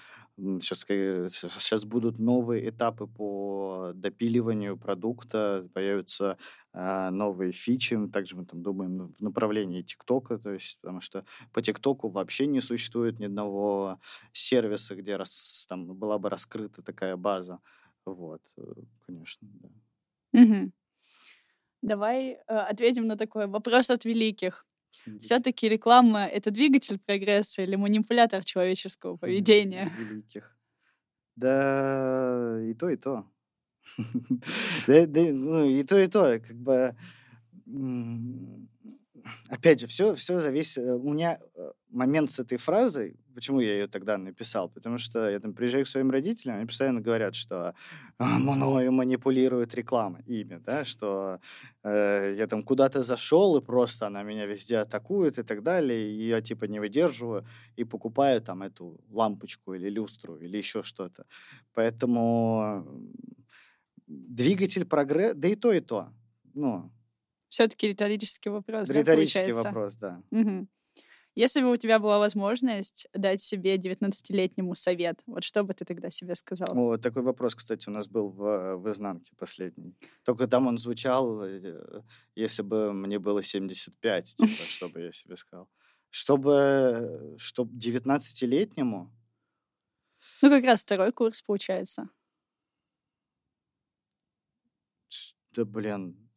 Сейчас, сейчас будут новые этапы по допиливанию продукта, появятся а, новые фичи. Также мы там думаем в направлении ТикТока, то есть, потому что по ТикТоку вообще не существует ни одного сервиса, где рас, там была бы раскрыта такая база. Вот, э, конечно, да.
Угу. Давай э, ответим на такой вопрос от великих. Все-таки реклама это двигатель прогресса или манипулятор человеческого поведения?
Великих. Да, и то, и то. да, да, ну, и то, и то. Как бы опять же, все, все зависит... Э, у меня э, момент с этой фразой, почему я ее тогда написал? Потому что я там приезжаю к своим родителям, они постоянно говорят, что мною манипулирует реклама, ими, да, что э, я там куда-то зашел, и просто она меня везде атакует и так далее, и я типа не выдерживаю и покупаю там эту лампочку или люстру или еще что-то. Поэтому двигатель прогресс, да и то, и то. Ну,
все-таки риторический вопрос.
Риторический
да,
вопрос, да.
Угу. Если бы у тебя была возможность дать себе 19-летнему совет, вот что бы ты тогда себе сказал?
О, такой вопрос, кстати, у нас был в, в изнанке последний. Только там он звучал, э, если бы мне было 75, типа, что бы я себе сказал. Чтобы, чтобы 19-летнему...
Ну, как раз второй курс, получается.
Да, блин,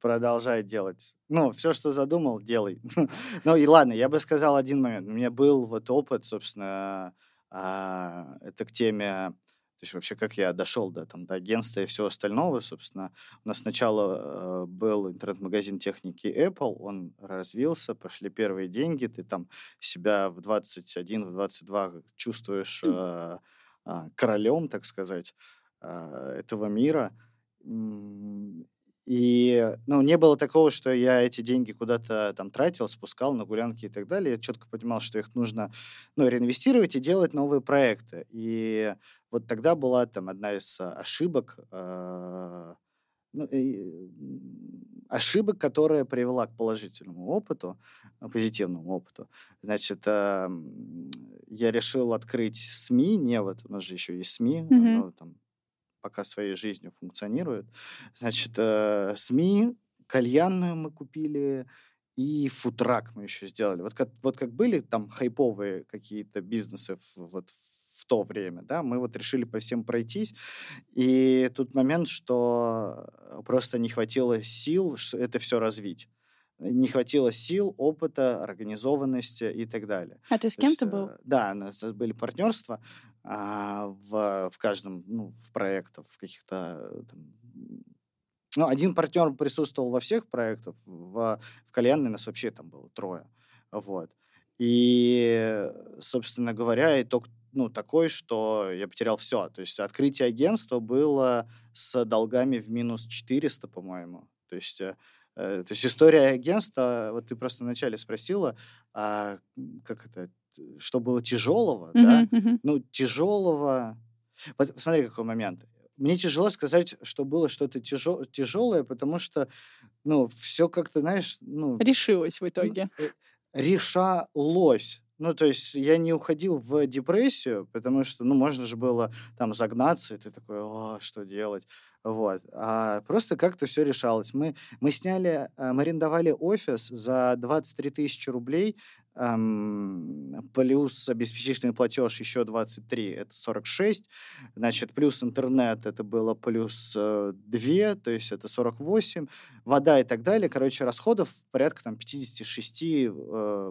продолжай делать. Ну, все, что задумал, делай. ну и ладно, я бы сказал один момент. У меня был вот опыт, собственно, а, это к теме, то есть вообще как я дошел до, там, до агентства и всего остального, собственно. У нас сначала э, был интернет-магазин техники Apple, он развился, пошли первые деньги, ты там себя в 21, в 22 чувствуешь э, э, королем, так сказать, э, этого мира. И, ну, не было такого, что я эти деньги куда-то там тратил, спускал на гулянки и так далее. Я четко понимал, что их нужно, ну, реинвестировать и делать новые проекты. И вот тогда была там одна из ошибок, э, ну, и, ошибок, которая привела к положительному опыту, позитивному опыту. Значит, э, я решил открыть СМИ, не вот, у нас же еще есть СМИ, mm-hmm. ну, там, пока своей жизнью функционирует. Значит, э, СМИ, кальянную мы купили, и футрак мы еще сделали. Вот как, вот как были там хайповые какие-то бизнесы в, вот в то время, да, мы вот решили по всем пройтись, и тут момент, что просто не хватило сил это все развить не хватило сил, опыта, организованности и так далее.
А ты с кем-то был? Э,
да, у нас были партнерства а, в, в каждом, ну, в проектах, в каких-то там, ну, один партнер присутствовал во всех проектах, в, в кальянной нас вообще там было трое. Вот. И, собственно говоря, итог ну, такой, что я потерял все. То есть открытие агентства было с долгами в минус 400, по-моему. То есть э, Э, то есть история агентства, вот ты просто вначале спросила, а как это, что было тяжелого, uh-huh, да? Uh-huh. Ну, тяжелого... Вот смотри, какой момент. Мне тяжело сказать, что было что-то тяжел... тяжелое, потому что, ну, все как-то, знаешь, ну...
Решилось в итоге.
Э, решалось. Ну, то есть я не уходил в депрессию, потому что, ну, можно же было там загнаться, и ты такой, о, что делать? Вот. А просто как-то все решалось. Мы, мы сняли, э, мы арендовали офис за 23 тысячи рублей плюс обеспечительный платеж еще 23, это 46, значит, плюс интернет, это было плюс э, 2, то есть это 48, вода и так далее. Короче, расходов порядка там 56 э,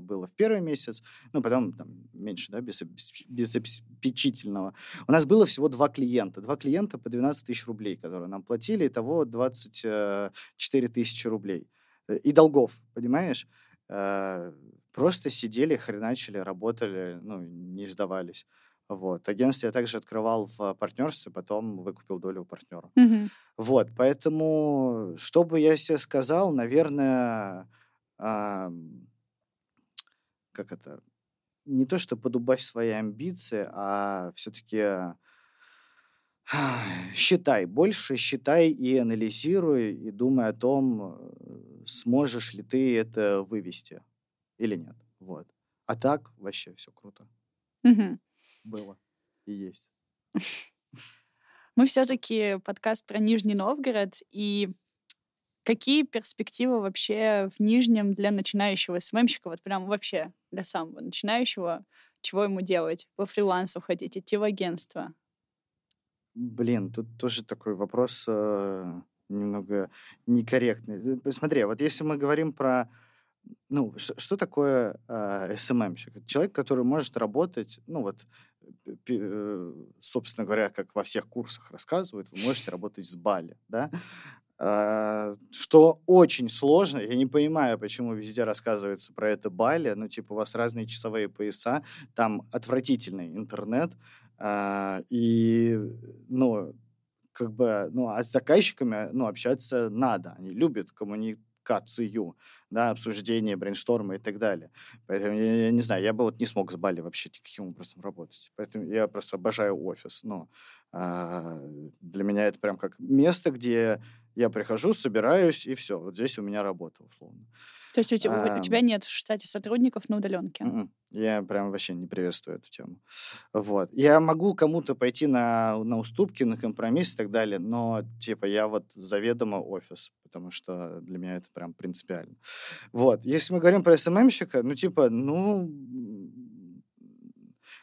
было в первый месяц, ну, потом там меньше, да, без, без обеспечительного. У нас было всего два клиента, два клиента по 12 тысяч рублей, которые нам платили, итого 24 тысячи рублей. Э, и долгов, понимаешь? Э, просто сидели, хреначили, работали, ну, не сдавались. Вот. Агентство я также открывал в партнерстве, потом выкупил долю у партнера.
Mm-hmm.
Вот, поэтому, что бы я себе сказал, наверное, э, как это, не то, что подубавь свои амбиции, а все-таки считай, больше считай и анализируй, и думай о том, э, сможешь ли ты это вывести или нет. Вот. А так вообще все круто.
Угу.
было и есть.
Мы все-таки подкаст про Нижний Новгород, и какие перспективы вообще в Нижнем для начинающего СММщика, вот прям вообще для самого начинающего, чего ему делать? Во фриланс уходить, идти в агентство?
Блин, тут тоже такой вопрос э, немного некорректный. Смотри, вот если мы говорим про ну, что такое э, СММщик? Человек, который может работать, ну вот, э, собственно говоря, как во всех курсах рассказывают, вы можете работать с Бали, да? Э, что очень сложно. Я не понимаю, почему везде рассказывается про это Бали. Ну, типа, у вас разные часовые пояса, там отвратительный интернет. Э, и, ну, как бы, ну, а с заказчиками, ну, общаться надо. Они любят коммуникацию, да, обсуждение, брейншторма и так далее. Поэтому, я, я не знаю, я бы вот не смог с Бали вообще никаким образом работать. Поэтому я просто обожаю офис. Ну, а, для меня это прям как место, где я прихожу, собираюсь, и все. Вот здесь у меня работа, условно.
То есть у тебя, а, у тебя нет в штате сотрудников на удаленке?
Я прям вообще не приветствую эту тему. Вот. Я могу кому-то пойти на, на уступки, на компромисс и так далее, но, типа, я вот заведомо офис, потому что для меня это прям принципиально. Вот. Если мы говорим про СММщика, ну, типа, ну,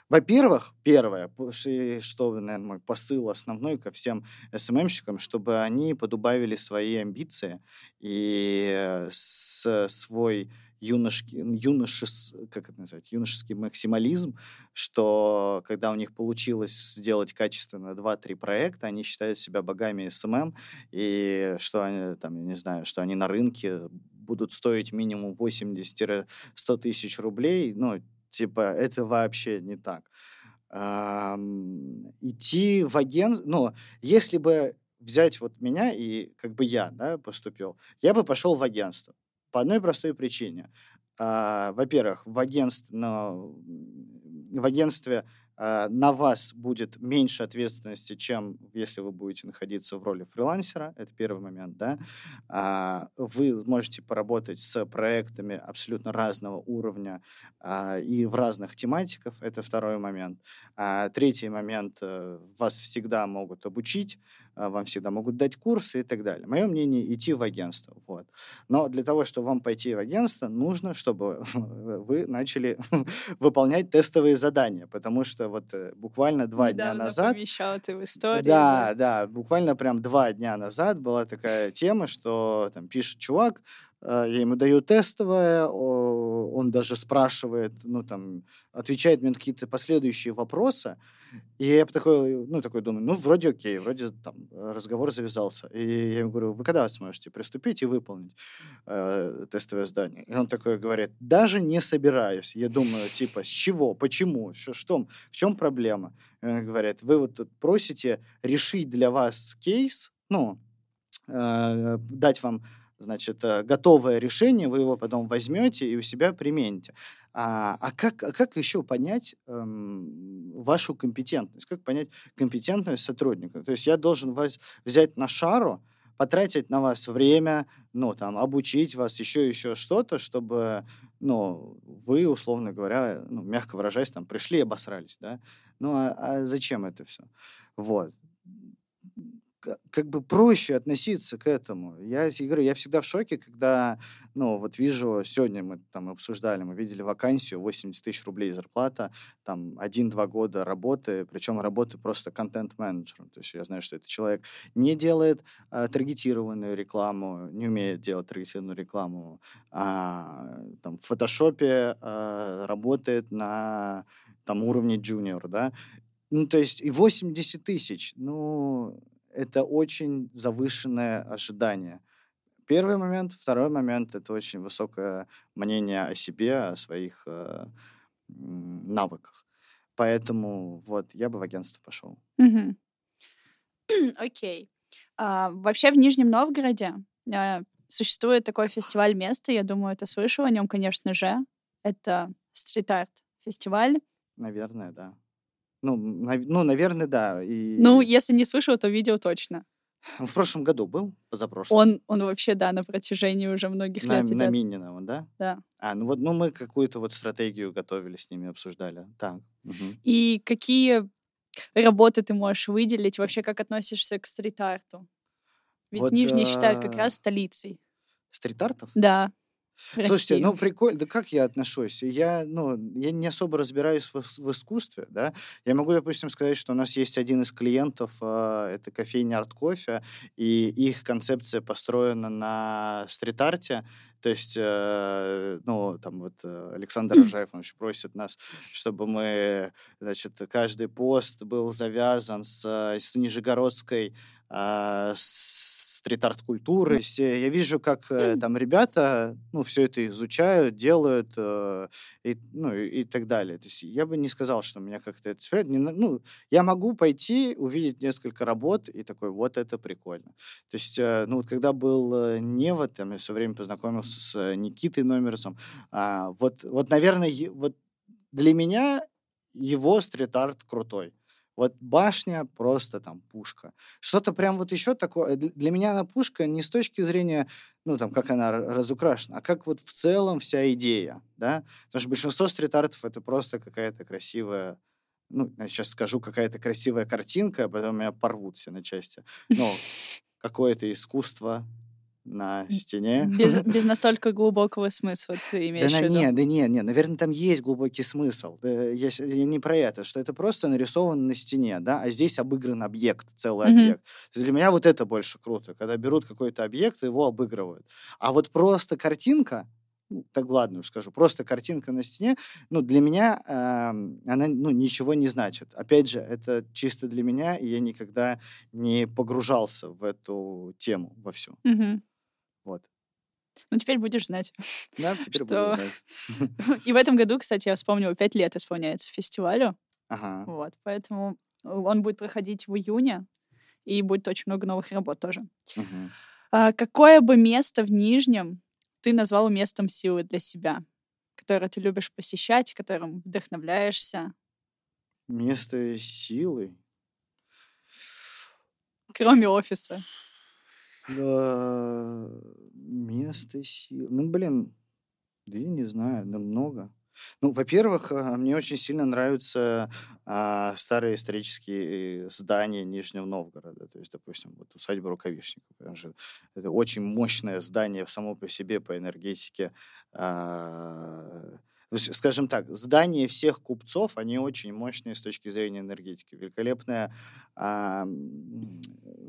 во-первых, первое, что, наверное, мой посыл основной ко всем СММщикам, чтобы они подубавили свои амбиции и с, свой юношеский, юношес, как это назвать, юношеский максимализм, что когда у них получилось сделать качественно 2-3 проекта, они считают себя богами СММ, и что они, там, я не знаю, что они на рынке будут стоить минимум 80-100 тысяч рублей, ну, Типа, это вообще не так. идти в агентство... Ну, если бы взять вот меня и как бы я да, поступил, я бы пошел в агентство. По одной простой причине. А, во-первых, в, агентстве, ну, в агентстве на вас будет меньше ответственности, чем если вы будете находиться в роли фрилансера. Это первый момент, да. А, вы можете поработать с проектами абсолютно разного уровня а, и в разных тематиках. Это второй момент. Третий момент. Э, вас всегда могут обучить а, вам всегда могут дать курсы и так далее. Мое мнение, идти в агентство. Вот. Но для того, чтобы вам пойти в агентство, нужно, чтобы вы начали выполнять тестовые задания, потому что вот э, буквально два Недавно дня назад...
ты в истории.
Да, да, буквально прям два дня назад была такая тема, что там пишет чувак, Э, я ему даю тестовое, он даже спрашивает, ну, там, отвечает мне на какие-то последующие вопросы, и я такой, ну, такой думаю, ну, вроде окей, вроде там разговор завязался. И я ему говорю, вы когда сможете приступить и выполнить э, тестовое задание? И он такой говорит, даже не собираюсь. Я думаю, типа, с чего, почему, что, что в чем проблема? И он говорит, вы вот тут просите решить для вас кейс, ну, э, дать вам значит, э, готовое решение, вы его потом возьмете и у себя примените. А, а, как, а как еще понять эм, вашу компетентность? Как понять компетентность сотрудника? То есть я должен вас взять на шару, потратить на вас время, ну, там, обучить вас, еще, еще что-то, чтобы, ну, вы, условно говоря, ну, мягко выражаясь, там, пришли и обосрались, да? Ну, а, а зачем это все? Вот как бы проще относиться к этому. Я, говорю, я всегда в шоке, когда, ну, вот вижу, сегодня мы там обсуждали, мы видели вакансию, 80 тысяч рублей зарплата, там, один-два года работы, причем работы просто контент-менеджером. То есть я знаю, что этот человек не делает а, таргетированную рекламу, не умеет делать таргетированную рекламу, а, там, в фотошопе а, работает на там, уровне джуниор, да, ну, то есть и 80 тысяч, ну, это очень завышенное ожидание. Первый момент. Второй момент — это очень высокое мнение о себе, о своих э, навыках. Поэтому вот я бы в агентство пошел.
Окей. Okay. А, вообще в Нижнем Новгороде а, существует такой фестиваль места, я думаю, ты слышал о нем, конечно же. Это стрит-арт фестиваль.
Наверное, да. Ну, нав- ну, наверное, да. И...
Ну, если не слышал, то видео точно.
В прошлом году был, позапрошлом.
Он, он вообще, да, на протяжении уже многих
на,
лет
на
идет.
Мининого, да?
Да.
А, ну вот, ну мы какую-то вот стратегию готовили с ними, обсуждали. Так. мгм.
И какие работы ты можешь выделить? Вообще, как относишься к стрит-арту? Ведь
Вот,
Нижний считают как
а,
раз столицей.
Стрит-артов?
Да.
Слушайте,
России.
ну прикольно, да как я отношусь? Я, ну, я не особо разбираюсь в, в искусстве, да. Я могу, допустим, сказать, что у нас есть один из клиентов, а, это кофейня Арт Кофе, и их концепция построена на стрит-арте. То есть, э, ну, там вот э, Александр Рожаев, он еще просит нас, чтобы мы, значит, каждый пост был завязан с, э, с нижегородской а, с- стрит-арт-культуры. То есть, Я вижу, как э, там ребята, ну, все это изучают, делают, э, и, ну, и, и так далее. То есть я бы не сказал, что меня как-то это цепляет. Не ну, я могу пойти, увидеть несколько работ и такой, вот это прикольно. То есть, э, ну, вот когда был Нева, там я все время познакомился с Никитой Номерсом, а, вот, вот, наверное, вот для меня его стрит-арт крутой. Вот башня просто там пушка. Что-то прям вот еще такое. Для меня она пушка не с точки зрения, ну, там, как она разукрашена, а как вот в целом вся идея, да? Потому что большинство стрит-артов — это просто какая-то красивая, ну, я сейчас скажу, какая-то красивая картинка, а потом меня порвут все на части. Ну, какое-то искусство на стене.
Без, без настолько глубокого смысла ты
Да
имеешь
на,
в виду?
нет, да нет, нет, наверное, там есть глубокий смысл. Да, я, я не про это, что это просто нарисовано на стене, да, а здесь обыгран объект, целый
Мгм.
объект. То есть для меня вот это больше круто, когда берут какой-то объект и его обыгрывают. А вот просто картинка, ну, так ладно уж скажу, просто картинка на стене, ну, для меня эм, она, ну, ничего не значит. Опять же, это чисто для меня, и я никогда не погружался в эту тему во всю.
Мгм.
Вот.
Ну, теперь будешь знать.
Да, теперь буду
Что?
знать.
И в этом году, кстати, я вспомнила, пять лет исполняется фестивалю.
Ага.
Вот, поэтому он будет проходить в июне, и будет очень много новых работ тоже.
Мгм.
А какое бы место в Нижнем ты назвал местом силы для себя, которое ты любишь посещать, которым вдохновляешься,
Место силы.
кроме офиса?
Да, место силы. Ну, блин, да я не знаю, да много. Ну, во-первых, а, мне очень сильно нравятся а, старые исторические здания Нижнего Новгорода. То есть, допустим, вот усадьба Рукавишников. потому что Это очень мощное здание само по себе по энергетике. а, Скажем так, здания всех купцов, они очень мощные с точки зрения энергетики. Великолепная а,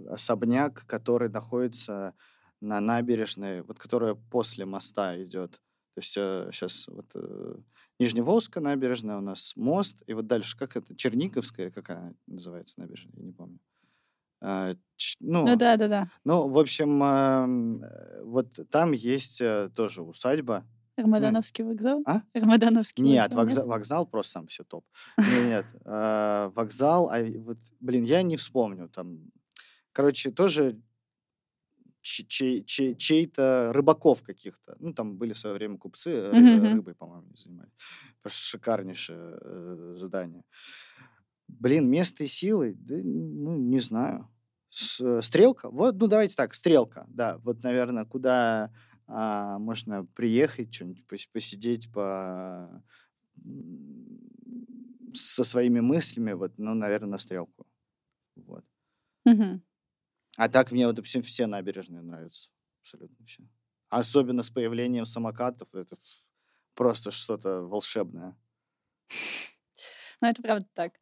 особняк, который находится на набережной, вот которая после моста идет. То есть сейчас вот э, Нижневолжская набережная у нас мост, и вот дальше как это Черниговская, какая называется набережная, я не помню. А, ч- ну,
Ну да, да, да.
ну, в общем, ам, э, вот там есть э, тоже усадьба.
Рамадановский вокзал?
А?
Рамадановский
Нет,
вокзал,
вокзал, вокзал просто сам все топ. Нет, нет, а, вокзал, а вот, блин, я не вспомню там. Короче, тоже чей- чей- чей- чей-то рыбаков каких-то. Ну, там были в свое время купцы, рыбой, по-моему, занимались. Просто шикарнейшее э, задание. Блин, место и силы, да, ну, не знаю. Стрелка? Вот, ну, давайте так, стрелка, да. Вот, наверное, куда а, можно приехать, что-нибудь пос- посидеть, по... со своими мыслями, вот, ну, наверное, на стрелку. Вот.
Мгм.
А так мне, вот, допустим, все набережные нравятся. Абсолютно все. Особенно с появлением самокатов. Это просто что-то волшебное.
Ну, это правда так.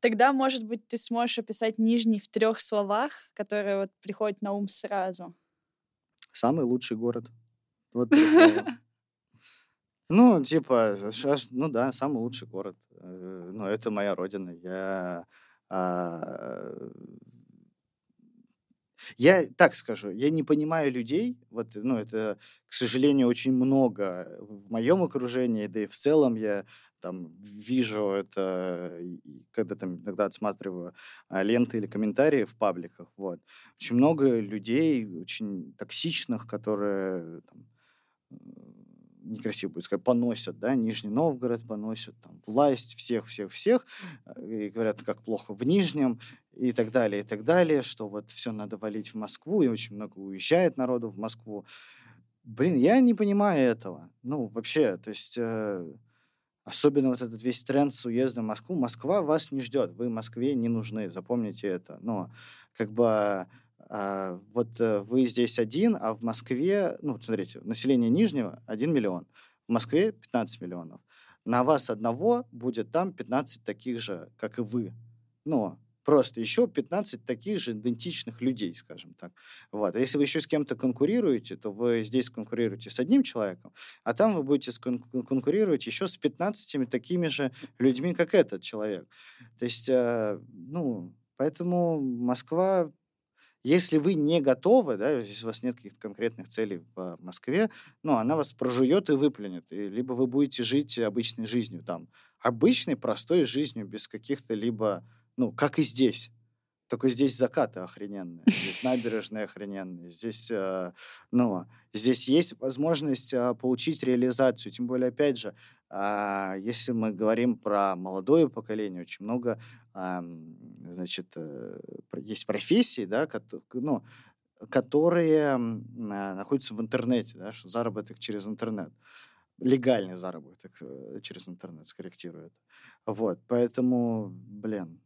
Тогда, может быть, ты сможешь описать Нижний в трех словах, которые вот приходят на ум сразу.
Самый лучший город. Вот. Ну, типа, щас- ну да, самый лучший город. Э, Ну, это моя родина. Я, а, я так скажу, я не понимаю людей. Вот, ну, это, к сожалению, очень много в моем окружении, да и в целом я там вижу это, когда там иногда отсматриваю а, ленты или комментарии в пабликах. Вот. Очень много людей, очень токсичных, которые там, м, некрасиво будет сказать, поносят, да, Нижний Новгород поносят, там, власть всех-всех-всех, и говорят, как плохо в Нижнем, и так далее, и так далее, что вот все надо валить в Москву, и очень много уезжает народу в Москву. Блин, я не понимаю этого. Ну, вообще, то есть... Э, особенно вот этот весь тренд с уездом в Москву. Москва вас не ждет, вы Москве не нужны, запомните это. Но как бы а, вот э, вы здесь один, а в Москве, ну, смотрите, население Нижнего 1 миллион, в Москве 15 миллионов. На вас одного будет там 15 таких же, как и вы. Но просто еще 15 таких же идентичных людей, скажем так. Вот. А если вы еще с кем-то конкурируете, то вы здесь конкурируете с одним человеком, а там вы будете конкурировать еще с 15 такими же людьми, как этот человек. То есть, э, ну, поэтому Москва если вы не готовы, да, если у вас нет каких-то конкретных целей в Москве, ну, она вас прожует и выплюнет. И либо вы будете жить обычной жизнью там. Обычной, простой жизнью, без каких-то либо, ну, как и здесь. Только здесь закаты охрененные, здесь набережные охрененные, здесь, ну, здесь есть возможность э, получить реализацию. Тем более, опять же, э, если мы говорим про молодое поколение, очень много, значит, э, есть профессии, да, которые, ну, которые находятся в интернете, да, что заработок через интернет легальный заработок через интернет, скорректирует. Вот, поэтому, блин,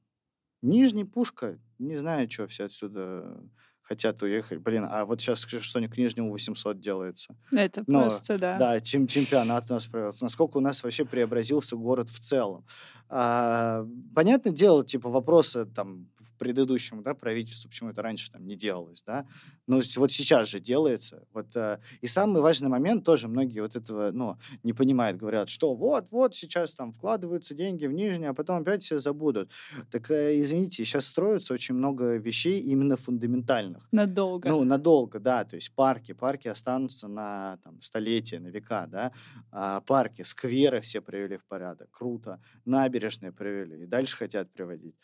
Нижний Пушка, не знаю, что все отсюда хотят уехать. Блин, а вот сейчас что-нибудь к Нижнему 800 делается.
Это Но, просто, да.
Да, чем чемпионат у нас провелся. Насколько у нас вообще преобразился город в целом. А, понятное дело, типа, вопросы там предыдущему да, правительству, почему это раньше там не делалось, да, но вот сейчас же делается. Вот, э, и самый важный момент тоже многие вот этого, ну, не понимают, говорят, что вот-вот сейчас там вкладываются деньги в нижнее, а потом опять все забудут. Так, э, извините, сейчас строится очень много вещей именно фундаментальных.
Надолго.
Ну, надолго, да, то есть парки, парки останутся на там, столетия, на века, да, а, парки, скверы все привели в порядок, круто, набережные привели, и дальше хотят приводить.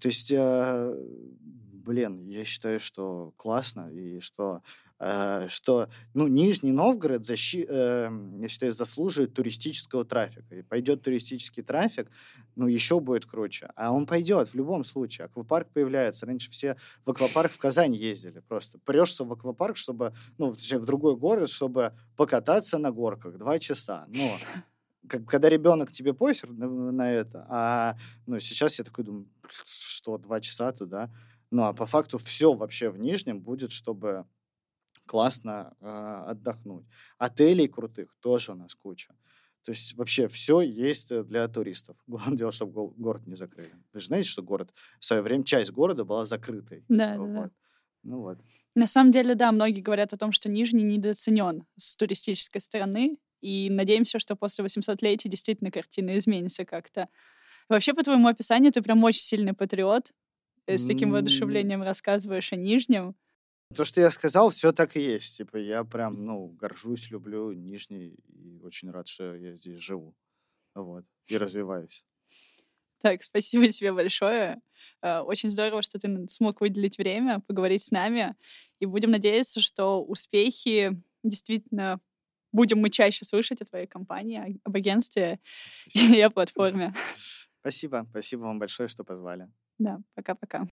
То есть, э, блин, я считаю, что классно, и что, э, что ну, Нижний Новгород, защи, э, я считаю, заслуживает туристического трафика. И пойдет туристический трафик, ну, еще будет круче. А он пойдет в любом случае. Аквапарк появляется. Раньше все в аквапарк в Казань ездили просто. Прешься в аквапарк, чтобы, ну, в другой город, чтобы покататься на горках два часа. Ну, как, когда ребенок тебе пофиг на, на это, а ну, сейчас я такой думаю, что, два часа туда? Ну, а по факту все вообще в Нижнем будет, чтобы классно э, отдохнуть. Отелей крутых тоже у нас куча. То есть вообще все есть э, для туристов. Главное дело, чтобы город не закрыли. Вы же знаете, что город в свое время, часть города была закрытой.
Да,
вот.
да, да.
Ну вот.
На самом деле, да, многие говорят о том, что Нижний недооценен с туристической стороны, и надеемся, что после 800-летия действительно картина изменится как-то. Вообще, по твоему описанию, ты прям очень сильный патриот. Ты с таким воодушевлением рассказываешь о Нижнем.
То, что я сказал, все так и есть. Типа, я прям, ну, горжусь, люблю Нижний и очень рад, что я здесь живу. Вот. И развиваюсь.
Так, спасибо тебе большое. Э, очень здорово, что ты смог выделить время, поговорить с нами. И будем надеяться, что успехи действительно будем мы чаще слышать о твоей компании, об агентстве и о платформе.
Спасибо. Спасибо вам большое, что позвали.
Да, пока-пока.